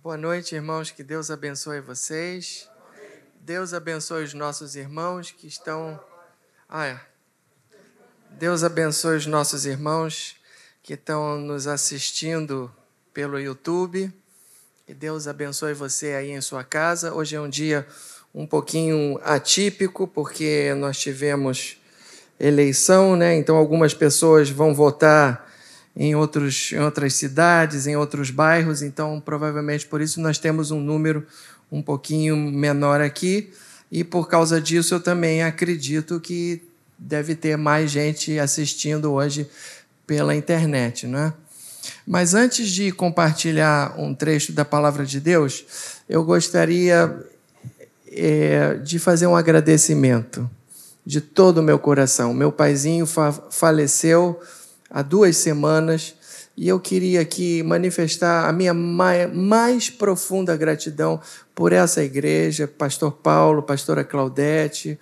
Boa noite, irmãos. Que Deus abençoe vocês. Deus abençoe os nossos irmãos que estão. Ah, é. Deus abençoe os nossos irmãos que estão nos assistindo pelo YouTube. Que Deus abençoe você aí em sua casa. Hoje é um dia um pouquinho atípico, porque nós tivemos eleição, né? Então algumas pessoas vão votar em, outros, em outras cidades, em outros bairros, então provavelmente por isso nós temos um número um pouquinho menor aqui, e por causa disso eu também acredito que deve ter mais gente assistindo hoje pela internet, não é? Mas antes de compartilhar um trecho da palavra de Deus, eu gostaria é, de fazer um agradecimento de todo o meu coração. Meu paizinho fa faleceu há duas semanas e eu queria aqui manifestar a minha mais, profunda gratidão por essa igreja, Pastor Paulo, Pastora Claudete,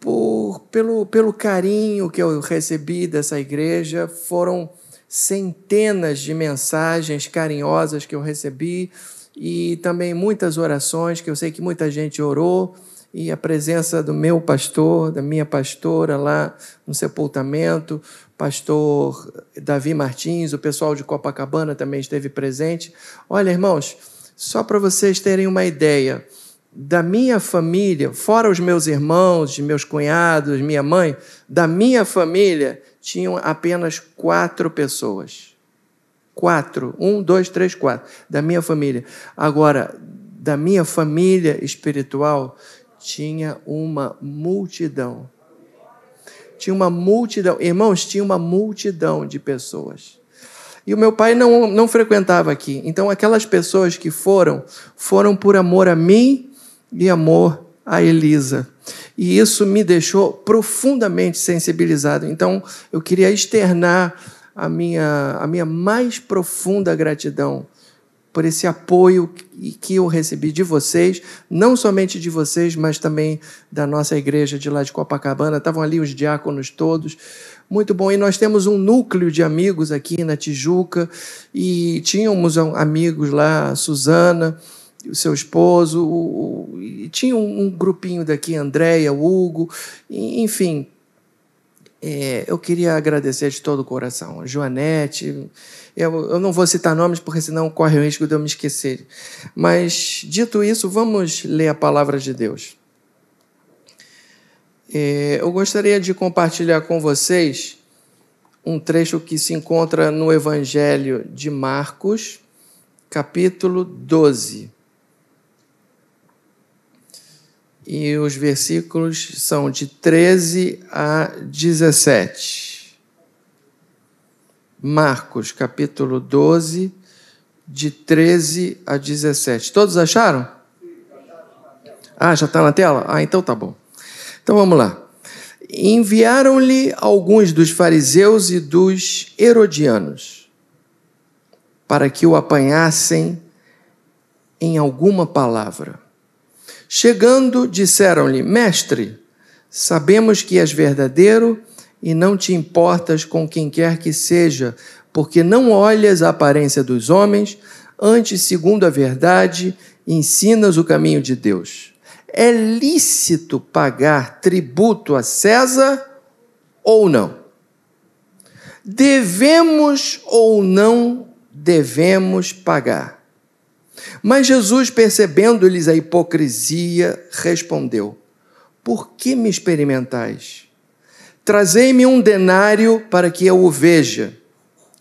por, pelo, pelo carinho que eu recebi dessa igreja. Foram centenas de mensagens carinhosas que eu recebi e também muitas orações que eu sei que muita gente orou e a presença do meu pastor, da minha pastora lá no sepultamento, pastor Davi Martins, o pessoal de Copacabana também esteve presente. Olha, irmãos, só para vocês terem uma ideia, da minha família, fora os meus irmãos, meus cunhados, minha mãe, da minha família tinham apenas quatro pessoas. Quatro. Um, dois, três, quatro. Da minha família. Agora, da minha família espiritual, tinha uma multidão. Tinha uma multidão, irmãos, tinha uma multidão de pessoas. E o meu pai não, não frequentava aqui. Então, aquelas pessoas que foram, foram por amor a mim e amor a Elisa. E isso me deixou profundamente sensibilizado. Então, eu queria externar a minha, a minha mais profunda gratidão por esse apoio que eu recebi de vocês, não somente de vocês, mas também da nossa igreja de lá de Copacabana. Estavam ali os diáconos todos. Muito bom. E nós temos um núcleo de amigos aqui na Tijuca, e tínhamos amigos lá, a Suzana, o seu esposo, o, e tinha um, um grupinho daqui, Andréia, Hugo, enfim. É, eu queria agradecer de todo o coração. Joanete, eu, eu não vou citar nomes porque senão corre o risco de eu me esquecer. Mas, dito isso, vamos ler a palavra de Deus. É, eu gostaria de compartilhar com vocês um trecho que se encontra no Evangelho de Marcos, capítulo 12. E os versículos são de 13 a 17. Marcos, capítulo 12, de 13 a 17. Todos acharam? Ah, já está na tela? Ah, então tá bom. Então vamos lá. Enviaram-lhe alguns dos fariseus e dos herodianos para que o apanhassem em alguma palavra. Chegando, disseram-lhe: Mestre, sabemos que és verdadeiro e não te importas com quem quer que seja, porque não olhas a aparência dos homens, antes, segundo a verdade, ensinas o caminho de Deus. É lícito pagar tributo a César ou não? Devemos ou não devemos pagar? Mas Jesus, percebendo-lhes a hipocrisia, respondeu: Por que me experimentais? Trazei-me um denário para que eu o veja.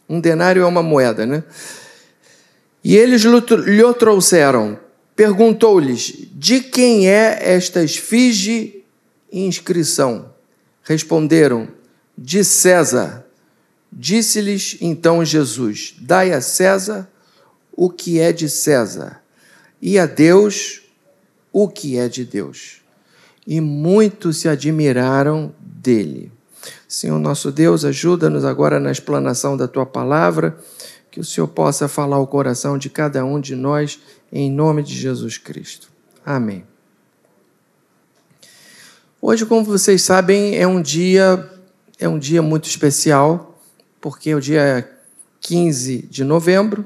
Um denário é uma moeda, né? E eles lhe o trouxeram. Perguntou-lhes: De quem é esta esfinge inscrição? Responderam: De César. Disse-lhes então Jesus: Dai a César o que é de César, e a Deus o que é de Deus. E muitos se admiraram dele. Senhor nosso Deus, ajuda-nos agora na explanação da tua palavra, que o Senhor possa falar o coração de cada um de nós, em nome de Jesus Cristo. Amém. Hoje, como vocês sabem, é um dia é um dia muito especial, porque é o dia 15 de novembro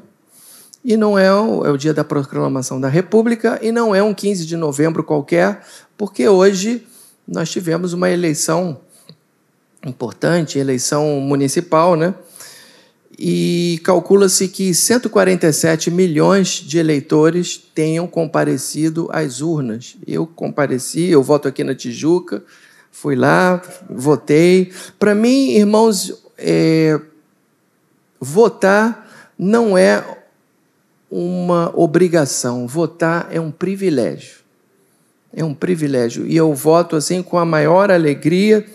E não é o, é o dia da proclamação da República e não é um 15 de novembro qualquer, porque hoje nós tivemos uma eleição importante, eleição municipal, né? E calcula-se que 147 milhões de eleitores tenham comparecido às urnas. Eu compareci, eu voto aqui na Tijuca, fui lá, votei. Para mim, irmãos, é, votar não é uma obrigação, votar é um privilégio. É um privilégio. E eu voto assim com a maior alegria,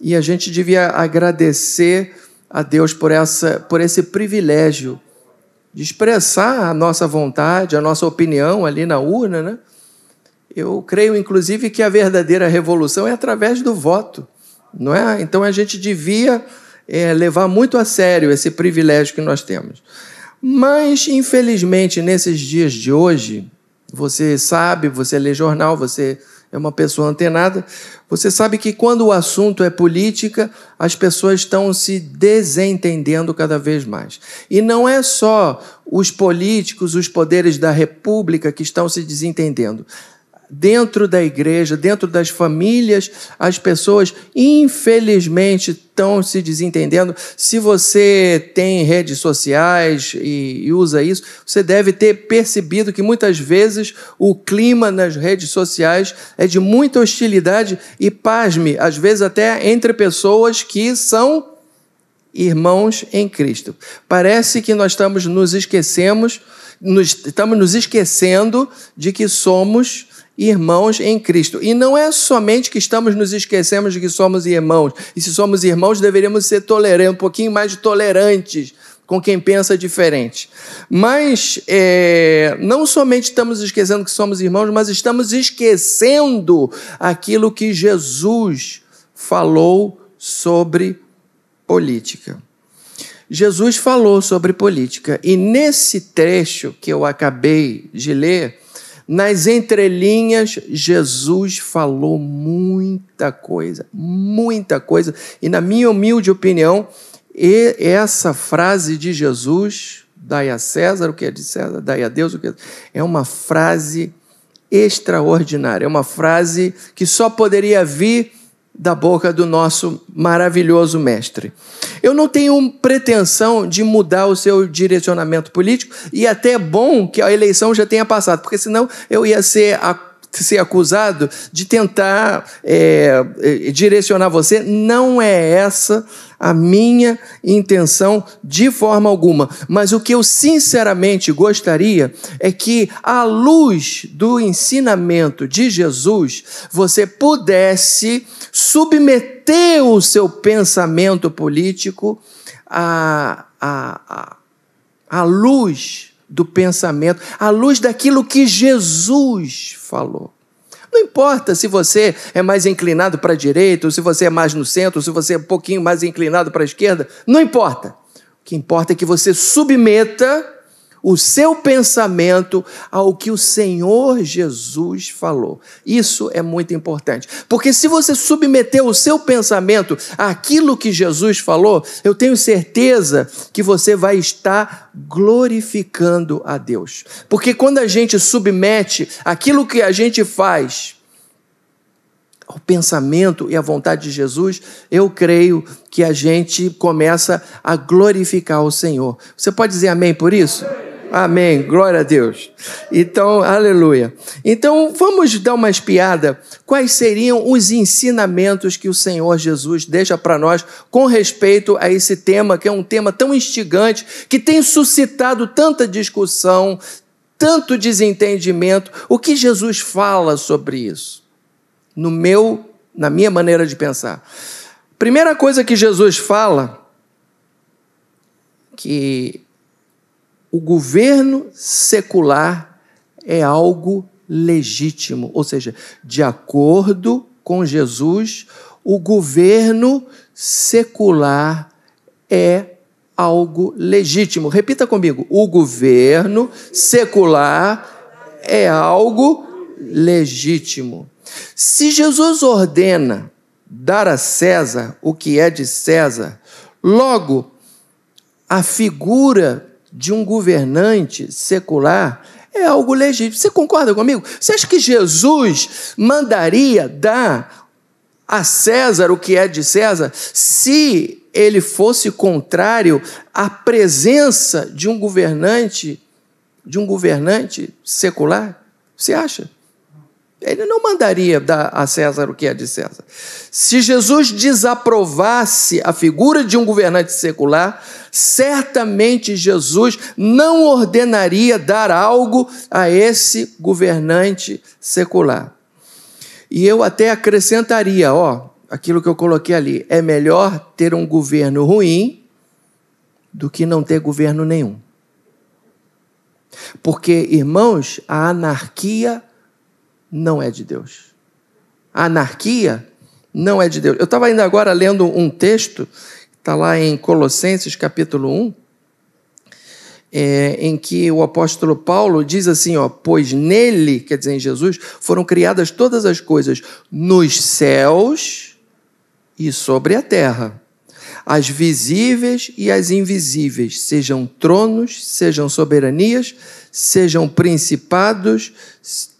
e a gente devia agradecer a Deus por, essa, por esse privilégio de expressar a nossa vontade, a nossa opinião ali na urna, né? Eu creio, inclusive, que a verdadeira revolução é através do voto, não é? Então a gente devia é, levar muito a sério esse privilégio que nós temos. Mas, infelizmente, nesses dias de hoje, você sabe, você lê jornal, você é uma pessoa antenada, você sabe que quando o assunto é política, as pessoas estão se desentendendo cada vez mais. E não é só os políticos, os poderes da república que estão se desentendendo dentro da igreja, dentro das famílias, as pessoas, infelizmente, estão se desentendendo. Se você tem redes sociais e, e, usa isso, você deve ter percebido que muitas vezes o clima nas redes sociais é de muita hostilidade e, pasme, às vezes até entre pessoas que são irmãos em Cristo. Parece que nós estamos nos esquecemos, nos, estamos nos esquecendo de que somos irmãos em Cristo. E não é somente que estamos nos esquecemos de que somos irmãos. E se somos irmãos, deveríamos ser tolerantes, um pouquinho mais tolerantes com quem pensa diferente. Mas é, não somente estamos esquecendo que somos irmãos, mas estamos esquecendo aquilo que Jesus falou sobre política. Jesus falou sobre política, e nesse trecho que eu acabei de ler, nas entrelinhas, Jesus falou muita coisa, muita coisa. E, na minha humilde opinião, essa frase de Jesus, dai a César o que é de César, dai a Deus o que é. É uma frase extraordinária, é uma frase que só poderia vir da boca do nosso maravilhoso mestre. Eu não tenho pretensão de mudar o seu direcionamento político e até é bom que a eleição já tenha passado, porque senão eu ia ser ser acusado de tentar é, é, direcionar você. Não é essa a minha intenção de forma alguma. Mas o que eu sinceramente gostaria é que, à luz do ensinamento de Jesus, você pudesse submeter o seu pensamento político à, à, à, à luz do pensamento, à luz daquilo que Jesus falou. Não importa se você é mais inclinado para a direita, ou se você é mais no centro, ou se você é um pouquinho mais inclinado para a esquerda, não importa. O que importa é que você submeta o seu pensamento ao que o Senhor Jesus falou. Isso é muito importante. Porque se você submeter o seu pensamento àquilo que Jesus falou, eu tenho certeza que você vai estar glorificando a Deus. Porque quando a gente submete aquilo que a gente faz, ao pensamento e à vontade de Jesus, eu creio que a gente começa a glorificar o Senhor. Você pode dizer amém por isso? Amém. Glória a Deus. Então, aleluia. Então, vamos dar uma espiada. Quais seriam os ensinamentos que o Senhor Jesus deixa para nós com respeito a esse tema, que é um tema tão instigante, que tem suscitado tanta discussão, tanto desentendimento? O que Jesus fala sobre isso? No meu, na minha maneira de pensar. Primeira coisa que Jesus fala que o governo secular é algo legítimo, ou seja, de acordo com Jesus, o governo secular é algo legítimo. Repita comigo: o governo secular é algo legítimo. Se Jesus ordena dar a César o que é de César, logo a figura de um governante secular é algo legítimo. Você concorda comigo? Você acha que Jesus mandaria dar a César o que é de César se ele fosse contrário à presença de um governante, de um governante secular? Você acha? Ele não mandaria dar a César o que é de César. Se Jesus desaprovasse a figura de um governante secular, certamente Jesus não ordenaria dar algo a esse governante secular. E eu até acrescentaria, ó, aquilo que eu coloquei ali, é melhor ter um governo ruim do que não ter governo nenhum. Porque, irmãos, a anarquia não é de Deus. A anarquia não é de Deus. Eu estava ainda agora lendo um texto, está lá em Colossenses capítulo 1, é, em que o apóstolo Paulo diz assim: ó, pois nele, quer dizer, em Jesus, foram criadas todas as coisas nos céus e sobre a terra, as visíveis e as invisíveis, sejam tronos, sejam soberanias, sejam principados,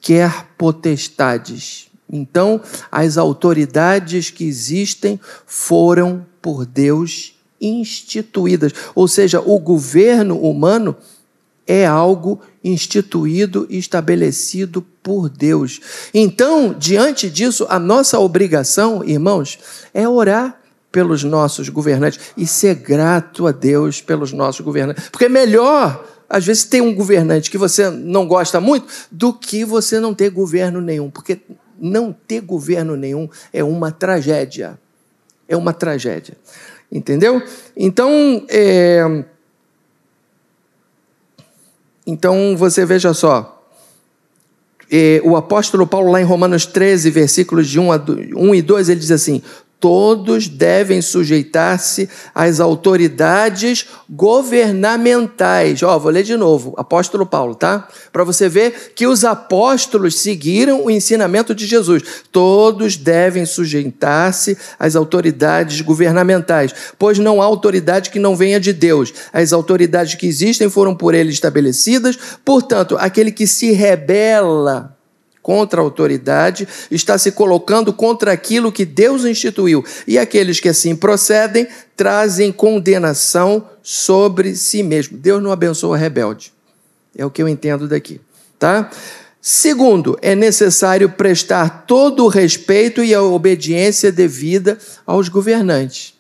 quer potestades. Então, as autoridades que existem foram por Deus instituídas. Ou seja, o governo humano é algo instituído e estabelecido por Deus. Então, diante disso, a nossa obrigação, irmãos, é orar pelos nossos governantes e ser grato a Deus pelos nossos governantes. Porque é melhor às vezes, ter um governante que você não gosta muito do que você não ter governo nenhum. Porque não ter governo nenhum é uma tragédia. É uma tragédia. Entendeu? Então, é... então você veja só. É, o apóstolo Paulo, lá em Romanos 13, versículos de 1, a 1 e 2, ele diz assim: todos devem sujeitar-se às autoridades governamentais. Ó, oh, vou ler de novo, apóstolo Paulo, tá? Para você ver que os apóstolos seguiram o ensinamento de Jesus. Todos devem sujeitar-se às autoridades governamentais, pois não há autoridade que não venha de Deus. As autoridades que existem foram por ele estabelecidas, portanto, aquele que se rebela contra a autoridade, está se colocando contra aquilo que Deus instituiu. E aqueles que assim procedem trazem condenação sobre si mesmo. Deus não abençoa rebelde. É o que eu entendo daqui, tá? Segundo, é necessário prestar todo o respeito e a obediência devida aos governantes.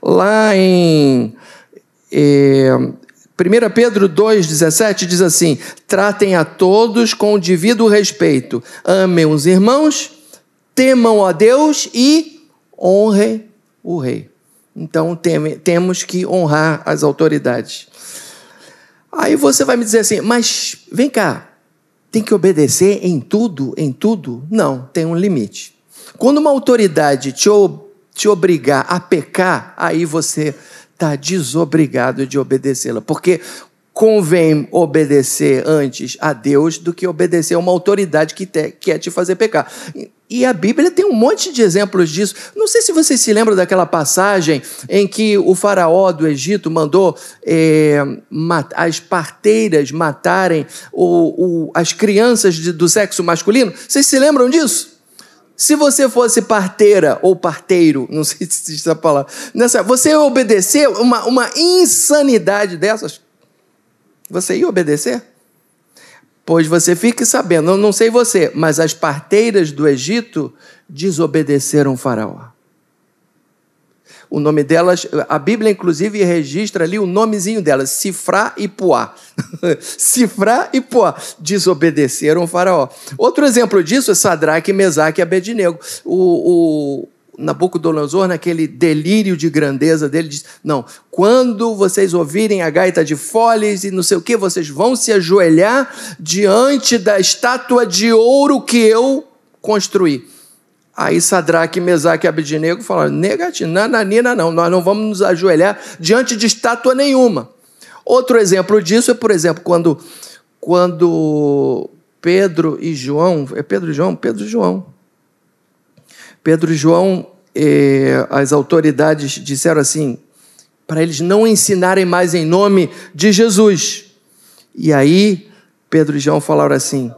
Lá em eh, 1 Pedro 2,17 diz assim: tratem a todos com o devido respeito, amem os irmãos, temam a Deus e honrem o rei. Então tem, temos que honrar as autoridades. Aí você vai me dizer assim, mas vem cá, tem que obedecer em tudo, em tudo? Não, tem um limite. Quando uma autoridade te, te obrigar a pecar, aí você está desobrigado de obedecê-la, porque convém obedecer antes a Deus do que obedecer a uma autoridade que te, quer te fazer pecar. E a Bíblia tem um monte de exemplos disso. Não sei se vocês se lembram daquela passagem em que o faraó do Egito mandou é, as parteiras matarem o, o, as crianças de, do sexo masculino. Vocês se lembram disso? Se você fosse parteira ou parteiro, não sei se existe essa palavra, nessa, você ia obedecer uma, uma insanidade dessas? Você ia obedecer? Pois você fique sabendo, eu não sei você, mas as parteiras do Egito desobedeceram o faraó. O nome delas, a Bíblia inclusive registra ali o nomezinho delas, Cifrá e Puá. Cifrá e Puá desobedeceram o faraó. Outro exemplo disso é Sadraque, Mesaque e Abednego. O, o Nabucodonosor, naquele delírio de grandeza dele, diz: Não, quando vocês ouvirem a gaita de foles e não sei o que, vocês vão se ajoelhar diante da estátua de ouro que eu construí. Aí Sadraque, Mesaque e Abednego falaram, negativo, nananina não, nós não vamos nos ajoelhar diante de estátua nenhuma. Outro exemplo disso é, por exemplo, quando, quando Pedro e João, é Pedro e João? Pedro e João. Pedro e João, eh, as autoridades disseram assim, para eles não ensinarem mais em nome de Jesus. E aí, Pedro e João falaram assim: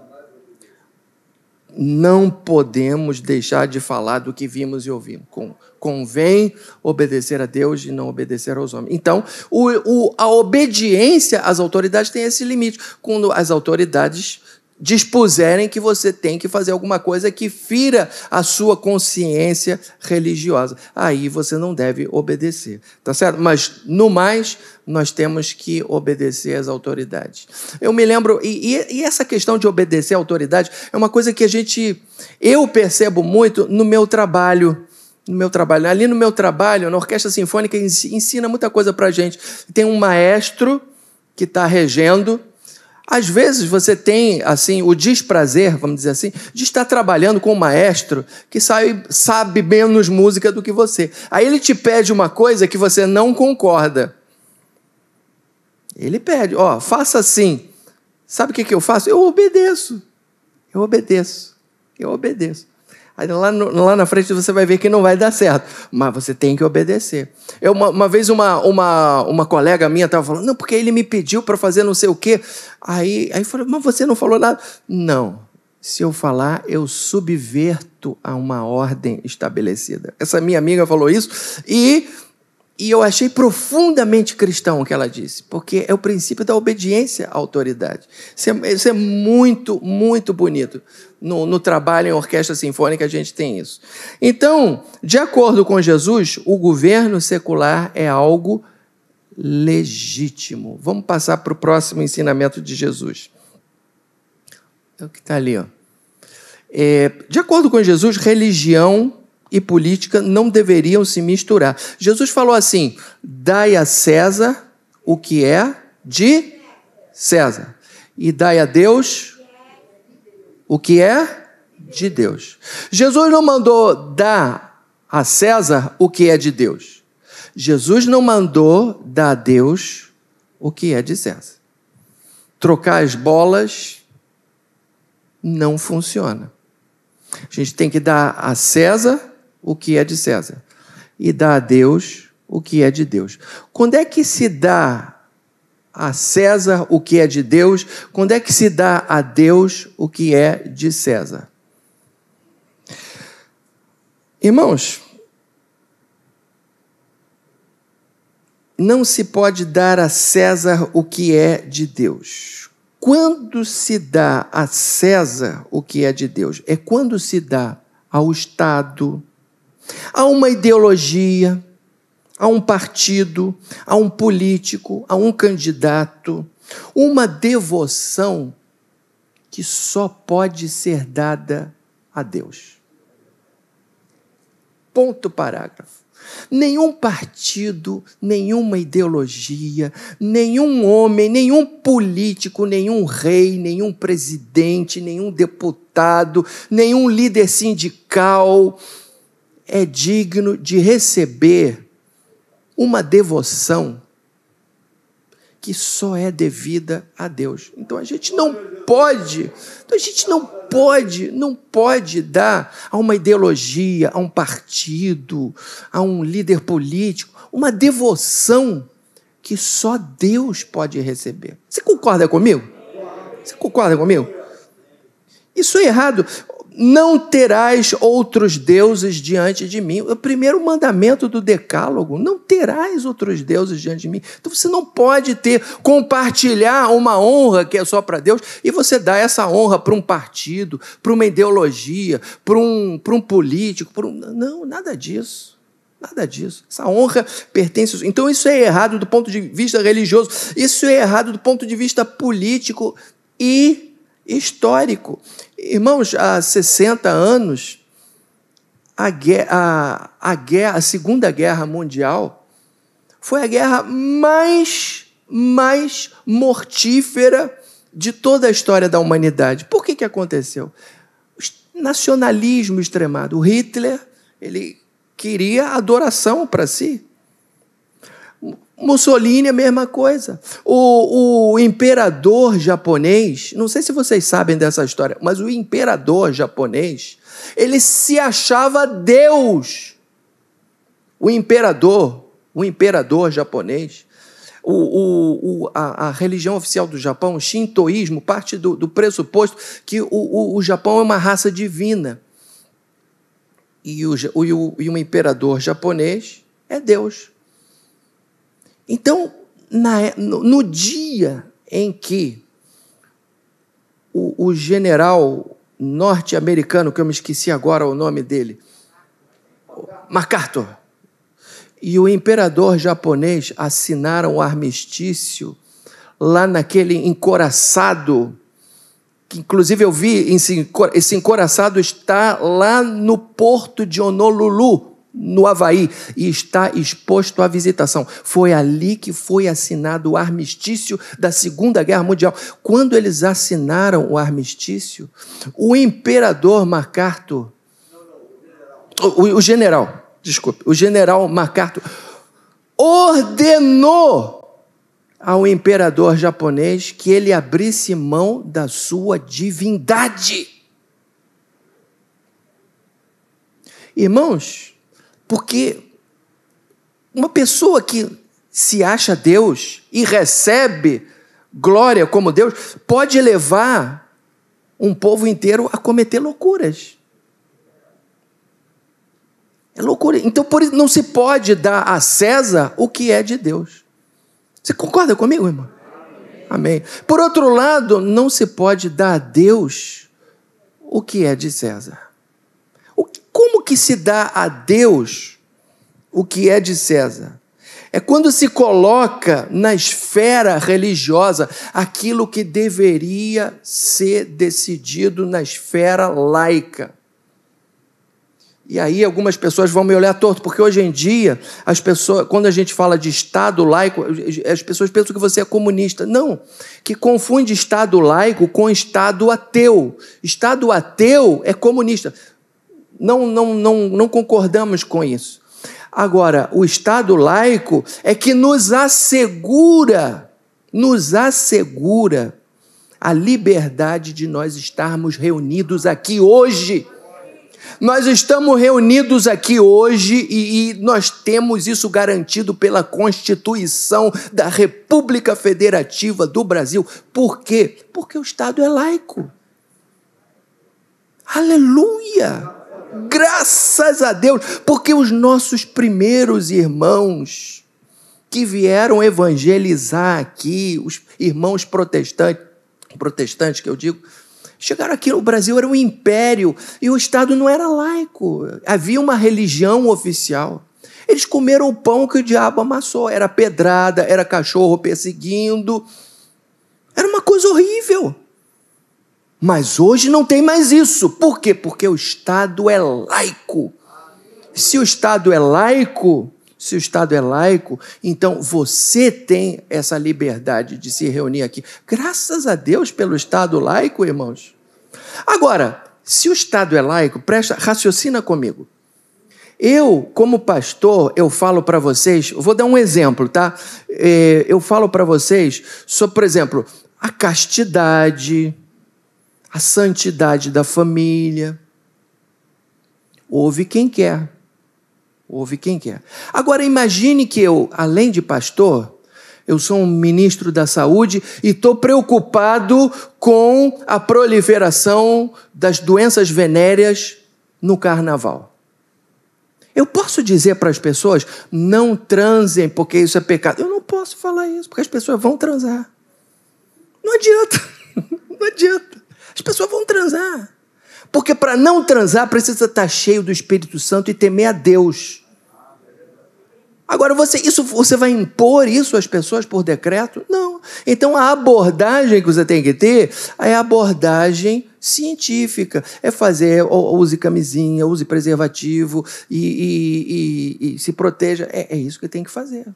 não podemos deixar de falar do que vimos e ouvimos. Convém obedecer a Deus e não obedecer aos homens. Então, o, o, a obediência às autoridades tem esse limite. Quando as autoridades dispuserem que você tem que fazer alguma coisa que fira a sua consciência religiosa. Aí você não deve obedecer, tá certo? Mas no mais, nós temos que obedecer às autoridades. Eu me lembro, e, e, e essa questão de obedecer à autoridade é uma coisa que a gente, eu percebo muito no meu trabalho no meu trabalho. Ali no meu trabalho, na Orquestra Sinfônica, ensina muita coisa para gente. Tem um maestro que está regendo, às vezes você tem assim o desprazer, vamos dizer assim, de estar trabalhando com um maestro que sabe, sabe menos música do que você. Aí ele te pede uma coisa que você não concorda. Ele pede, ó, faça assim. Sabe o que, que eu faço? Eu obedeço. Eu obedeço. Eu obedeço. Aí lá, no, lá na frente você vai ver que não vai dar certo, mas você tem que obedecer. Eu, uma, uma vez uma, uma, uma colega minha estava falando, não, porque ele me pediu para fazer não sei o quê. Aí, aí eu falei, mas você não falou nada? Não, se eu falar, eu subverto a uma ordem estabelecida. Essa minha amiga falou isso e e eu achei profundamente cristão o que ela disse, porque é o princípio da obediência à autoridade. Isso é, isso é muito, muito bonito. No, no, trabalho em orquestra sinfônica a gente tem isso. Então, de acordo com Jesus, o governo secular é algo legítimo. Vamos passar para o próximo ensinamento de Jesus. É o que está ali. Ó. É, de acordo com Jesus, religião e política não deveriam se misturar. Jesus falou assim: dai a César o que é de César, e dai a Deus o que é de Deus. Jesus não mandou dar a César o que é de Deus. Jesus não mandou dar a Deus o que é de César. Trocar as bolas não funciona. A gente tem que dar a César o que é de César e dá a Deus o que é de Deus. Quando é que se dá a César o que é de Deus? Quando é que se dá a Deus o que é de César? Irmãos, não se pode dar a César o que é de Deus. Quando se dá a César o que é de Deus? É quando se dá ao Estado, a uma ideologia, a um partido, a um político, a um candidato, uma devoção que só pode ser dada a Deus. Ponto parágrafo. Nenhum partido, nenhuma ideologia, nenhum homem, nenhum político, nenhum rei, nenhum presidente, nenhum deputado, nenhum líder sindical, é digno de receber uma devoção que só é devida a Deus. Então a gente não pode, então a gente não pode, não pode dar a uma ideologia, a um partido, a um líder político, uma devoção que só Deus pode receber. Você concorda comigo? Você concorda comigo? Isso é errado não terás outros deuses diante de mim. O primeiro mandamento do Decálogo: não terás outros deuses diante de mim. Então você não pode ter, compartilhar uma honra que é só para Deus e você dá essa honra para um partido, para uma ideologia, para um, um político. Para um... Não, nada disso. Nada disso. Essa honra pertence. Então, isso é errado do ponto de vista religioso, isso é errado do ponto de vista político e histórico. Irmãos, há 60 anos, a, guerra, a, a, guerra, a Segunda Guerra Mundial foi a guerra mais, mais mortífera de toda a história da humanidade. Por que, que aconteceu? O nacionalismo extremado. O Hitler, ele queria adoração para si. Mussolini, a mesma coisa. O, o, imperador japonês, não sei se vocês sabem dessa história, mas o imperador japonês, ele se achava Deus. O imperador o imperador japonês. O, o, a, a, religião oficial do Japão, o shintoísmo, parte do, do pressuposto que o, Japão é uma raça divina. E e o imperador japonês é Deus. Então, na, no, no dia em que o, o general norte-americano, que eu me esqueci agora o nome dele, MacArthur, e o imperador japonês assinaram o armistício lá naquele encoraçado, que inclusive eu vi, esse encoraçado está lá no porto de Honolulu, no Havaí e está exposto à visitação. Foi ali que foi assinado o armistício da Segunda Guerra Mundial. Quando eles assinaram o armistício, o imperador MacArthur, o, o general, desculpe, o general MacArthur ordenou ao imperador japonês que ele abrisse mão da sua divindade. Irmãos, porque uma pessoa que se acha Deus e recebe glória como Deus pode levar um povo inteiro a cometer loucuras. É loucura. Então, por isso, não se pode dar a César o que é de Deus. Você concorda comigo, irmão? Amém. Por outro lado, não se pode dar a Deus o que é de César. Que se dá a Deus o que é de César? É quando se coloca na esfera religiosa aquilo que deveria ser decidido na esfera laica. E aí algumas pessoas vão me olhar torto, porque hoje em dia, as pessoas, quando a gente fala de Estado laico, as pessoas pensam que você é comunista. Não, que confunde Estado laico com Estado ateu. Estado ateu é comunista não, não, não, não concordamos com isso. Agora, o Estado laico é que nos assegura, nos assegura a liberdade de nós estarmos reunidos aqui hoje. Nós estamos reunidos aqui hoje e, e, nós temos isso garantido pela Constituição da República Federativa do Brasil. Por quê? Porque o Estado é laico. Aleluia! Graças a Deus, porque os nossos primeiros irmãos que vieram evangelizar aqui, os irmãos protestantes, protestantes que eu digo, chegaram aqui no Brasil, era um império e o Estado não era laico, havia uma religião oficial. Eles comeram o pão que o diabo amassou, era pedrada, era cachorro perseguindo, era uma coisa horrível. Mas hoje não tem mais isso. Por quê? Porque o Estado é laico. Se o Estado é laico, se o Estado é laico, então você tem essa liberdade de se reunir aqui. Graças a Deus pelo Estado laico, irmãos. Agora, se o Estado é laico, presta, raciocina comigo. Eu, como pastor, eu falo para vocês, vou dar um exemplo, tá? É, eu falo para vocês sobre, por exemplo, a castidade, a santidade da família. Ouve quem quer. Ouve quem quer. Agora imagine que eu, além de pastor, eu sou um ministro da saúde e estou preocupado com a proliferação das doenças venéreas no carnaval. Eu posso dizer para as pessoas, não transem porque isso é pecado. Eu não posso falar isso, porque as pessoas vão transar. Não adianta. Não adianta. As pessoas vão transar. Porque para não transar precisa estar cheio do Espírito Santo e temer a Deus. Agora, você, isso, você vai impor isso às pessoas por decreto? Não. Então, a abordagem que você tem que ter é a abordagem científica. É fazer, use camisinha, use preservativo e, e, e, e se proteja. É, é isso que tem que fazer.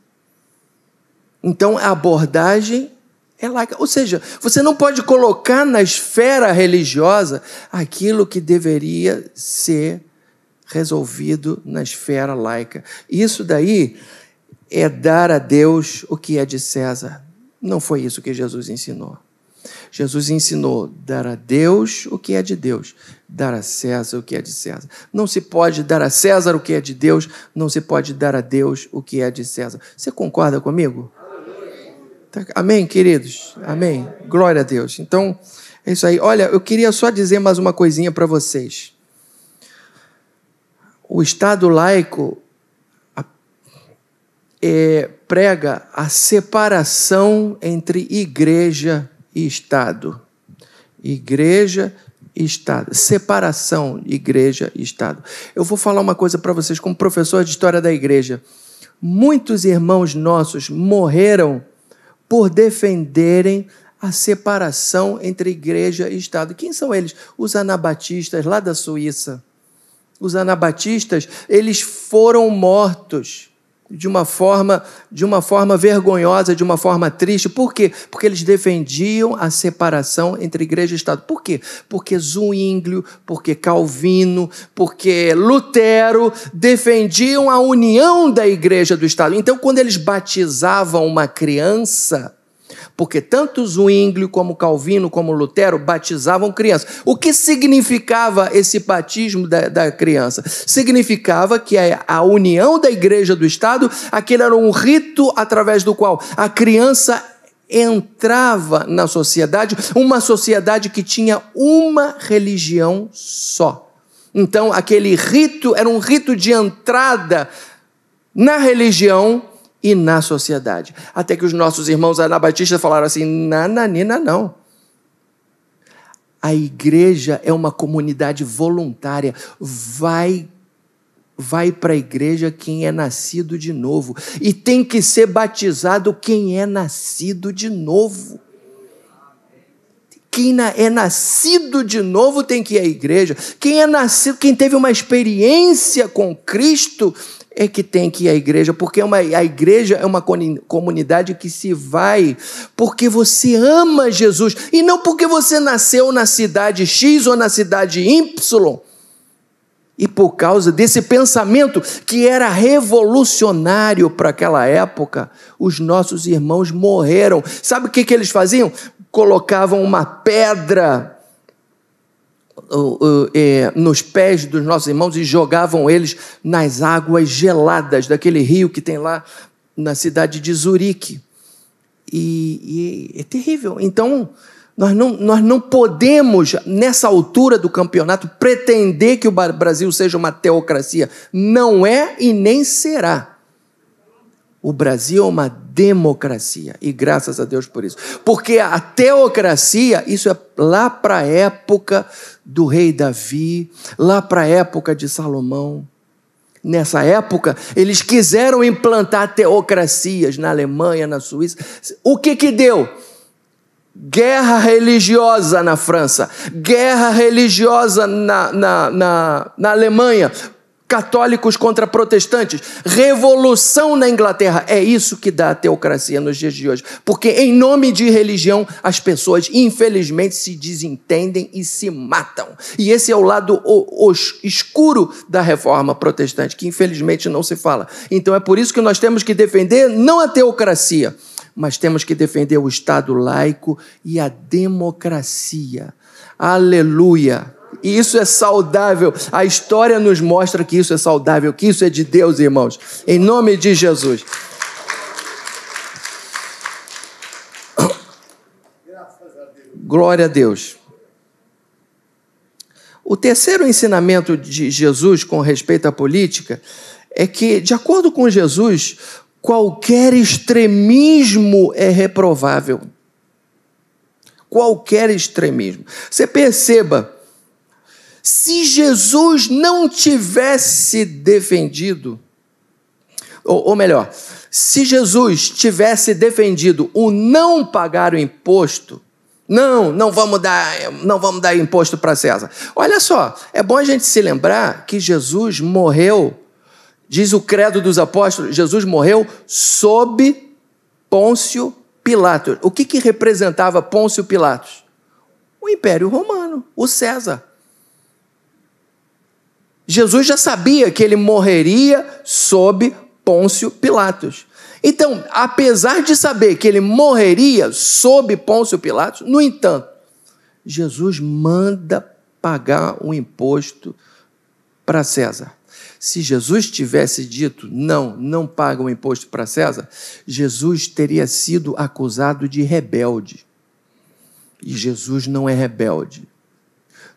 Então, a abordagem é laica. Ou seja, você não pode colocar na esfera religiosa aquilo que deveria ser resolvido na esfera laica. Isso daí é dar a Deus o que é de César. Não foi isso que Jesus ensinou. Jesus ensinou dar a Deus o que é de Deus, dar a César o que é de César. Não se pode dar a César o que é de Deus, não se pode dar a Deus o que é de César. Você concorda comigo? Tá, amém, queridos? Amém. Glória a Deus. Então, é isso aí. Olha, eu queria só dizer mais uma coisinha para vocês. O Estado laico é, prega a separação entre igreja e Estado. Igreja e Estado. Separação, igreja e Estado. Eu vou falar uma coisa para vocês, como professor de história da igreja. Muitos irmãos nossos morreram por defenderem a separação entre igreja e Estado. Quem são eles? Os anabatistas lá da Suíça. Os anabatistas, eles foram mortos de uma forma de uma forma vergonhosa, de uma forma triste. Por quê? Porque eles defendiam a separação entre igreja e Estado. Por quê? Porque Zwinglio, porque Calvino, porque Lutero defendiam a união da igreja do Estado. Então, quando eles batizavam uma criança, porque tanto Zwinglio como Calvino como Lutero batizavam crianças. O que significava esse batismo da, da criança? Significava que a, a, união da igreja do Estado, aquele era um rito através do qual a criança entrava na sociedade, uma sociedade que tinha uma religião só. Então, aquele rito era um rito de entrada na religião e na sociedade. Até que os nossos irmãos anabatistas falaram assim: nananina, não. A igreja é uma comunidade voluntária. Vai vai para a igreja quem é nascido de novo. E tem que ser batizado quem é nascido de novo. Quem é nascido de novo tem que ir à igreja. Quem é nascido, quem teve uma experiência com Cristo, é que tem que ir à igreja, porque é uma, a igreja é uma comunidade que se vai porque você ama Jesus e não porque você nasceu na cidade X ou na cidade Y. E por causa desse pensamento que era revolucionário para aquela época, os nossos irmãos morreram. Sabe o que, que eles faziam? Colocavam uma pedra nos pés dos nossos irmãos e jogavam eles nas águas geladas daquele rio que tem lá na cidade de Zurique. E, e é terrível. Então, nós não, nós não podemos, nessa altura do campeonato, pretender que o Brasil seja uma teocracia. Não é e nem será. O Brasil é uma democracia e graças a Deus por isso. Porque a teocracia, isso é lá para a época do rei Davi, lá para a época de Salomão. Nessa época, eles quiseram implantar teocracias na Alemanha, na Suíça. O que que deu? Guerra religiosa na França, guerra religiosa na, na, na, na Alemanha, católicos contra protestantes, revolução na Inglaterra. É isso que dá a teocracia nos dias de hoje. Porque, em nome de religião, as pessoas, infelizmente, se desentendem e se matam. E esse é o lado escuro da reforma protestante, que infelizmente não se fala. Então, é por isso que nós temos que defender não a teocracia, mas temos que defender o Estado laico e a democracia. Aleluia! E isso é saudável. A história nos mostra que isso é saudável, que isso é de Deus, irmãos. Em nome de Jesus. Glória a Deus. O terceiro ensinamento de Jesus com respeito à política é que, de acordo com Jesus, qualquer extremismo é reprovável. Qualquer extremismo. Você perceba se Jesus não tivesse defendido, ou, ou melhor, se Jesus tivesse defendido o não pagar o imposto, não, não vamos dar, não vamos dar imposto para César. Olha só, é bom a gente se lembrar que Jesus morreu, diz o credo dos apóstolos, Jesus morreu sob Pôncio Pilatos. O que, que representava Pôncio Pilatos? O Império Romano, o César. Jesus já sabia que ele morreria sob Pôncio Pilatos. Então, apesar de saber que ele morreria sob Pôncio Pilatos, no entanto, Jesus manda pagar um imposto para César. Se Jesus tivesse dito, não, não paga um imposto para César, Jesus teria sido acusado de rebelde. E Jesus não é rebelde.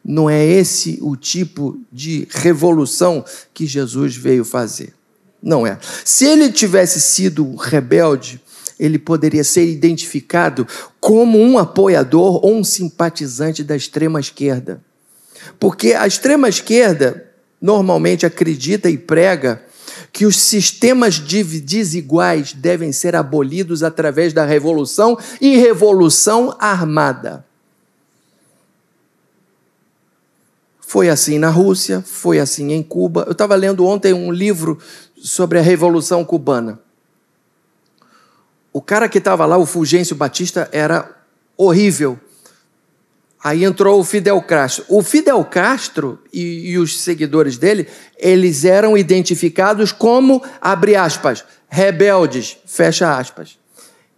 Não é esse o tipo de revolução que Jesus veio fazer. Não é. Se ele tivesse sido rebelde, ele poderia ser identificado como um apoiador ou um simpatizante da extrema esquerda. Porque a extrema esquerda normalmente acredita e prega que os sistemas desiguais devem ser abolidos através da revolução e revolução armada. Foi assim na Rússia, foi assim em Cuba. Eu estava lendo ontem um livro sobre a Revolução Cubana. O cara que estava lá, o Fulgêncio Batista, era horrível. Aí entrou o Fidel Castro. O Fidel Castro e, e, os seguidores dele, eles eram identificados como, abre aspas, rebeldes, fecha aspas.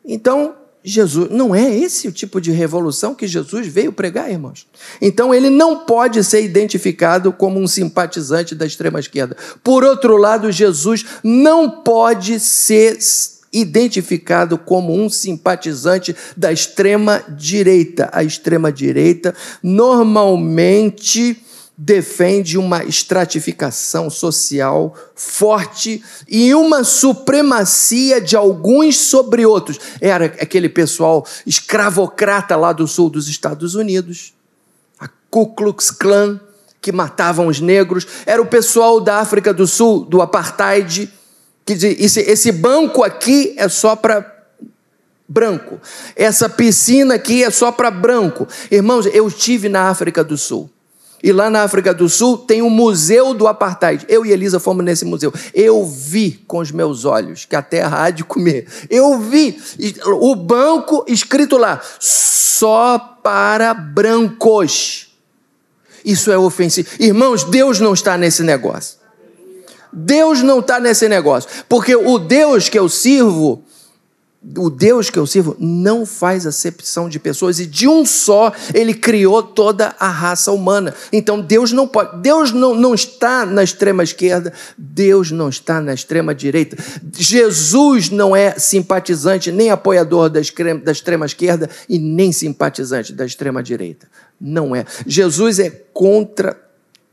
Então, Jesus, não é esse o tipo de revolução que Jesus veio pregar, irmãos. Então ele não pode ser identificado como um simpatizante da extrema esquerda. Por outro lado, Jesus não pode ser identificado como um simpatizante da extrema direita. A extrema direita normalmente defende uma estratificação social forte e uma supremacia de alguns sobre outros. Era aquele pessoal escravocrata lá do sul dos Estados Unidos, a Ku Klux Klan, que matavam os negros, era o pessoal da África do Sul, do apartheid, que dizia: esse, esse banco aqui é só para branco, essa piscina aqui é só para branco. Irmãos, eu estive na África do Sul. E lá na África do Sul tem o Museu do Apartheid. Eu e Elisa fomos nesse museu. Eu vi com os meus olhos que a terra há de comer. Eu vi o banco escrito lá, só para brancos. Isso é ofensivo. Irmãos, Deus não está nesse negócio. Deus não está nesse negócio. Porque o Deus que eu sirvo o Deus que eu sirvo não faz acepção de pessoas e de um só ele criou toda a raça humana. Então Deus não pode, Deus não, não está na extrema esquerda, Deus não está na extrema direita. Jesus não é simpatizante nem apoiador da extrema, da extrema esquerda e nem simpatizante da extrema direita. Não é. Jesus é contra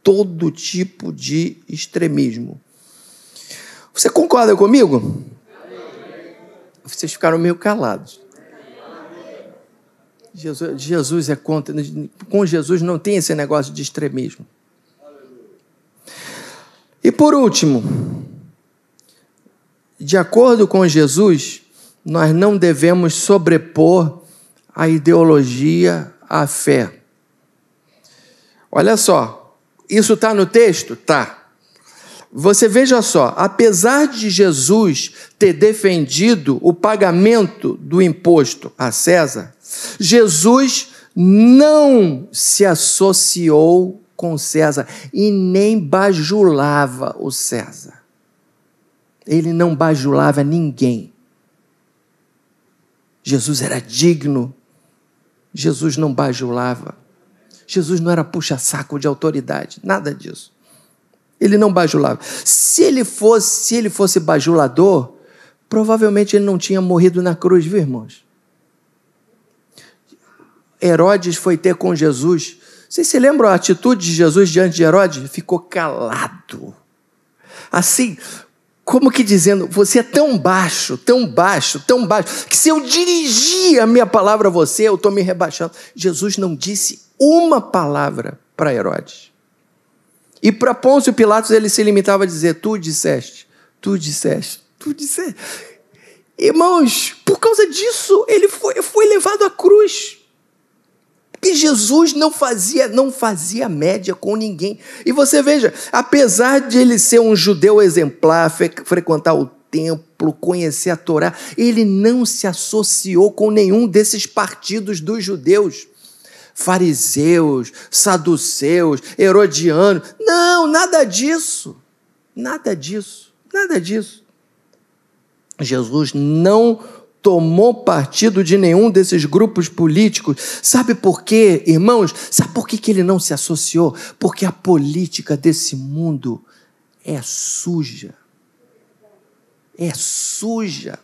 todo tipo de extremismo. Você concorda comigo? Vocês ficaram meio calados. Jesus, Jesus é contra. Com Jesus não tem esse negócio de extremismo. E por último, de acordo com Jesus, nós não devemos sobrepor a ideologia à fé. Olha só, isso está no texto? Tá. Você veja só, apesar de Jesus ter defendido o pagamento do imposto a César, Jesus não se associou com César e nem bajulava o César. Ele não bajulava ninguém. Jesus era digno. Jesus não bajulava. Jesus não era puxa-saco de autoridade, nada disso. Ele não bajulava. Se ele fosse, se ele fosse bajulador, provavelmente ele não tinha morrido na cruz, viu, irmãos? Herodes foi ter com Jesus. Vocês se lembram a atitude de Jesus diante de Herodes? Ficou calado. Assim, como que dizendo, você é tão baixo, tão baixo, tão baixo, que se eu dirigir a minha palavra a você, eu estou me rebaixando. Jesus não disse uma palavra para Herodes. E para Pôncio Pilatos ele se limitava a dizer: Tu disseste, tu disseste, tu disseste. Irmãos, por causa disso, ele foi, foi levado à cruz. Porque Jesus não fazia, não fazia média com ninguém. E você veja, apesar de ele ser um judeu exemplar, frequentar o templo, conhecer a Torá, ele não se associou com nenhum desses partidos dos judeus fariseus, saduceus, herodianos. Não, nada disso. Nada disso. Nada disso. Jesus não tomou partido de nenhum desses grupos políticos. Sabe por quê, irmãos? Sabe por que, que ele não se associou? Porque a política desse mundo é suja. É suja.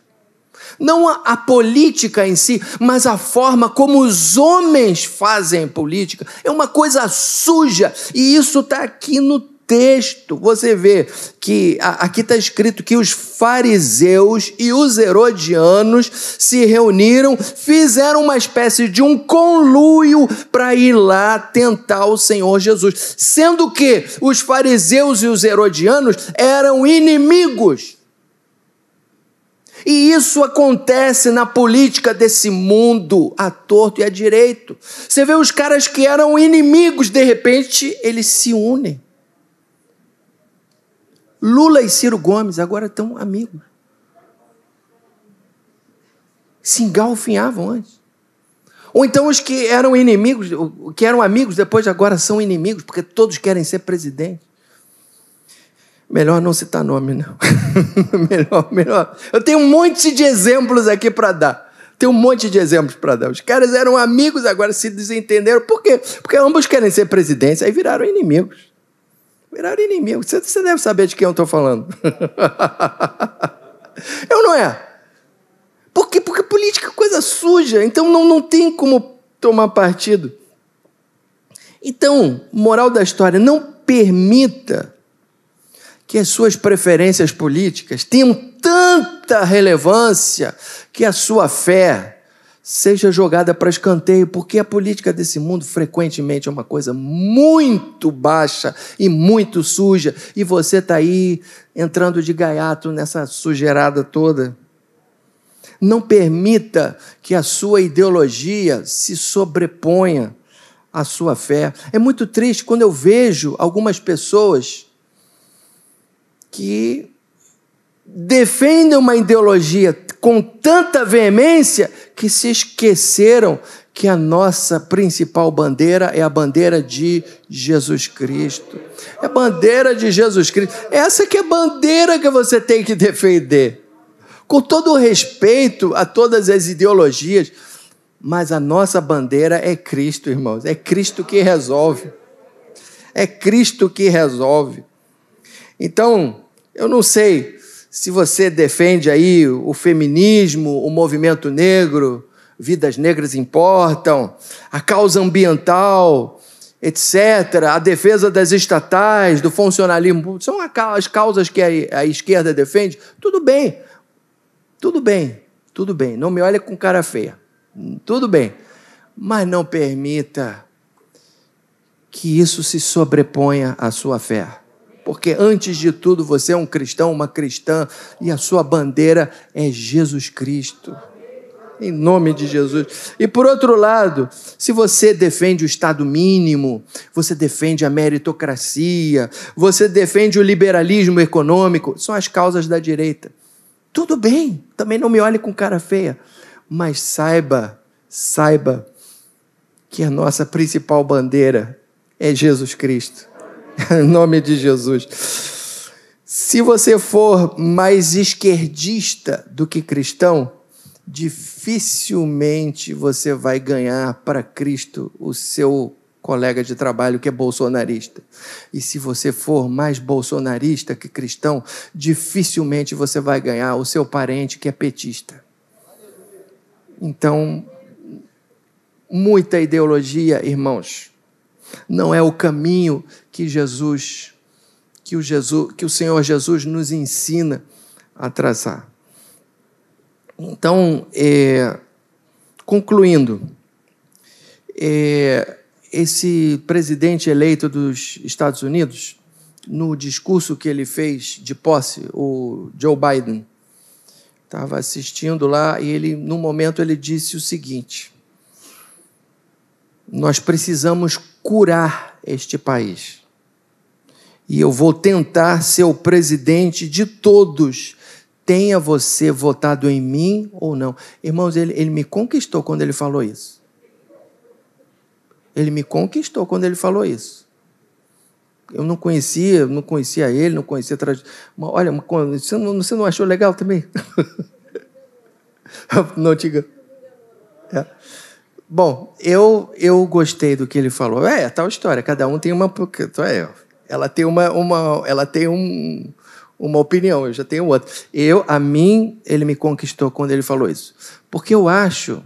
Não a, a, política em si, mas a forma como os homens fazem política é uma coisa suja. E isso está aqui no texto, você vê que aqui está escrito que os fariseus e os herodianos se reuniram, fizeram uma espécie de um conluio para ir lá tentar o Senhor Jesus, sendo que os fariseus e os herodianos eram inimigos. E isso acontece na política desse mundo, a torto e a direito. Você vê os caras que eram inimigos, de repente, eles se unem. Lula e Ciro Gomes agora estão amigos. Se engalfinhavam antes. Ou então os que eram inimigos, que eram amigos, depois agora são inimigos, porque todos querem ser presidente. Melhor não citar nome, não. melhor, melhor. Eu tenho um monte de exemplos aqui para dar. Tem um monte de exemplos para dar. Os caras eram amigos, agora se desentenderam. Por quê? Porque ambos querem ser presidentes, aí viraram inimigos. Viraram inimigo. Você, você deve saber de quem eu estou falando. eu não é? Porque, porque política é coisa suja, então não, não tem como tomar partido. Então, moral da história, não permita que as suas preferências políticas tenham tanta relevância que a sua fé seja jogada para escanteio, porque a política desse mundo frequentemente é uma coisa muito baixa e muito suja, e você está aí entrando de gaiato nessa sujeirada toda. Não permita que a sua ideologia se sobreponha à sua fé. É muito triste quando eu vejo algumas pessoas que defendem uma ideologia com tanta veemência que se esqueceram que a nossa principal bandeira é a bandeira de Jesus Cristo. É a bandeira de Jesus Cristo. Essa que é a bandeira que você tem que defender. Com todo o respeito a todas as ideologias, mas a nossa bandeira é Cristo, irmãos. É Cristo que resolve. É Cristo que resolve. Então, eu não sei se você defende aí o feminismo, o movimento negro, vidas negras importam, a causa ambiental, etc., a defesa das estatais, do funcionalismo, são as causas que a esquerda defende, tudo bem, tudo bem, tudo bem, não me olhe com cara feia, tudo bem, mas não permita que isso se sobreponha à sua fé porque antes de tudo você é um cristão, uma cristã, e a sua bandeira é Jesus Cristo. Em nome de Jesus. E por outro lado, se você defende o Estado mínimo, você defende a meritocracia, você defende o liberalismo econômico, são as causas da direita. Tudo bem, também não me olhe com cara feia, mas saiba, saiba que a nossa principal bandeira é Jesus Cristo. em nome de Jesus. Se você for mais esquerdista do que cristão, dificilmente você vai ganhar para Cristo o seu colega de trabalho que é bolsonarista. E se você for mais bolsonarista que cristão, dificilmente você vai ganhar o seu parente que é petista. Então, muita ideologia, irmãos, não é o caminho que Jesus, que o, Jesus, que o Senhor Jesus nos ensina a traçar. Então, é, concluindo, é, esse presidente eleito dos Estados Unidos, no discurso que ele fez de posse, o Joe Biden, estava assistindo lá e ele, no momento, ele disse o seguinte: nós precisamos curar este país. E eu vou tentar ser o presidente de todos. Tenha você votado em mim ou não. Irmãos, ele, ele me conquistou quando ele falou isso. Ele me conquistou quando ele falou isso. eu não conhecia, não conhecia ele, não conhecia a tradição. Olha, você não, você não achou legal também? não, diga. É. Bom, eu, eu gostei do que ele falou. É, é tal história, cada um tem uma. É, ela tem uma, uma, ela tem um, uma opinião, eu já tenho outra. Eu, a mim, ele me conquistou quando ele falou isso. Porque eu acho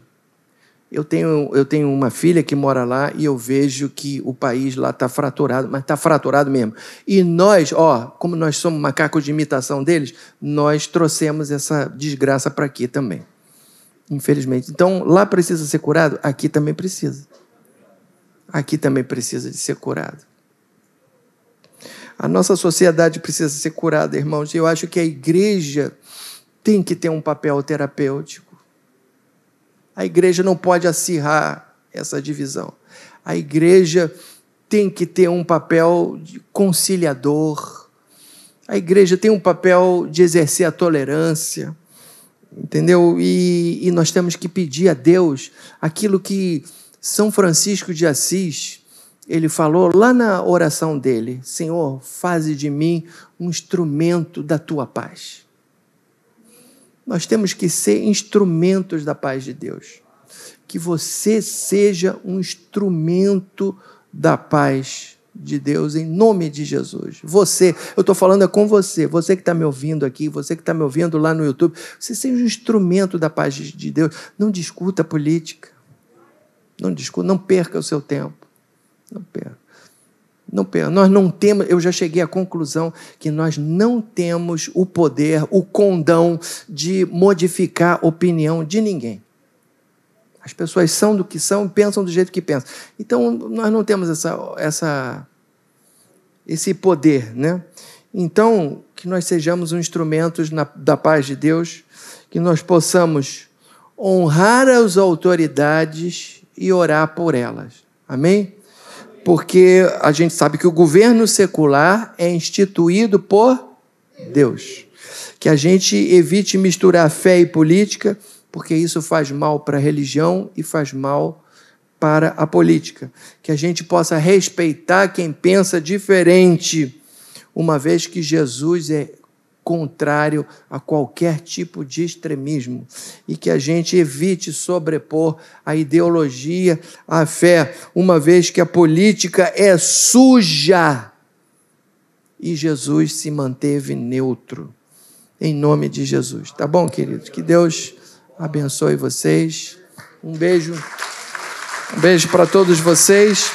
eu tenho, eu tenho uma filha que mora lá e eu vejo que o país lá está fraturado, mas está fraturado mesmo. E nós, ó, como nós somos macacos de imitação deles, nós trouxemos essa desgraça para aqui também. Infelizmente. Então, lá precisa ser curado, aqui também precisa. Aqui também precisa de ser curado. A nossa sociedade precisa ser curada, irmãos. Eu acho que a igreja tem que ter um papel terapêutico a igreja não pode acirrar essa divisão. A igreja tem que ter um papel conciliador. A igreja tem um papel de exercer a tolerância, entendeu? E, e nós temos que pedir a Deus aquilo que São Francisco de Assis ele falou lá na oração dele: Senhor, faze de mim um instrumento da tua paz. Nós temos que ser instrumentos da paz de Deus. Que você seja um instrumento da paz de Deus em nome de Jesus. Você, eu estou falando é com você, você que está me ouvindo aqui, você que está me ouvindo lá no YouTube, você seja um instrumento da paz de Deus. Não discuta política. Não discuta, não perca o seu tempo. Não perca. Não, nós não temos, eu já cheguei à conclusão que nós não temos o poder, o condão de modificar a opinião de ninguém. As pessoas são do que são e pensam do jeito que pensam. Então, nós não temos essa, essa, esse poder, né? Então, que nós sejamos instrumentos na, da paz de Deus, que nós possamos honrar as autoridades e orar por elas. Amém? porque a gente sabe que o governo secular é instituído por Deus. Que a gente evite misturar fé e política, porque isso faz mal para a religião e faz mal para a política. Que a gente possa respeitar quem pensa diferente, uma vez que Jesus é contrário a qualquer tipo de extremismo e que a gente evite sobrepor a ideologia à fé, uma vez que a política é suja e Jesus se manteve neutro. Em nome de Jesus. Tá bom, queridos? Que Deus abençoe vocês. Um beijo. Um beijo para todos vocês.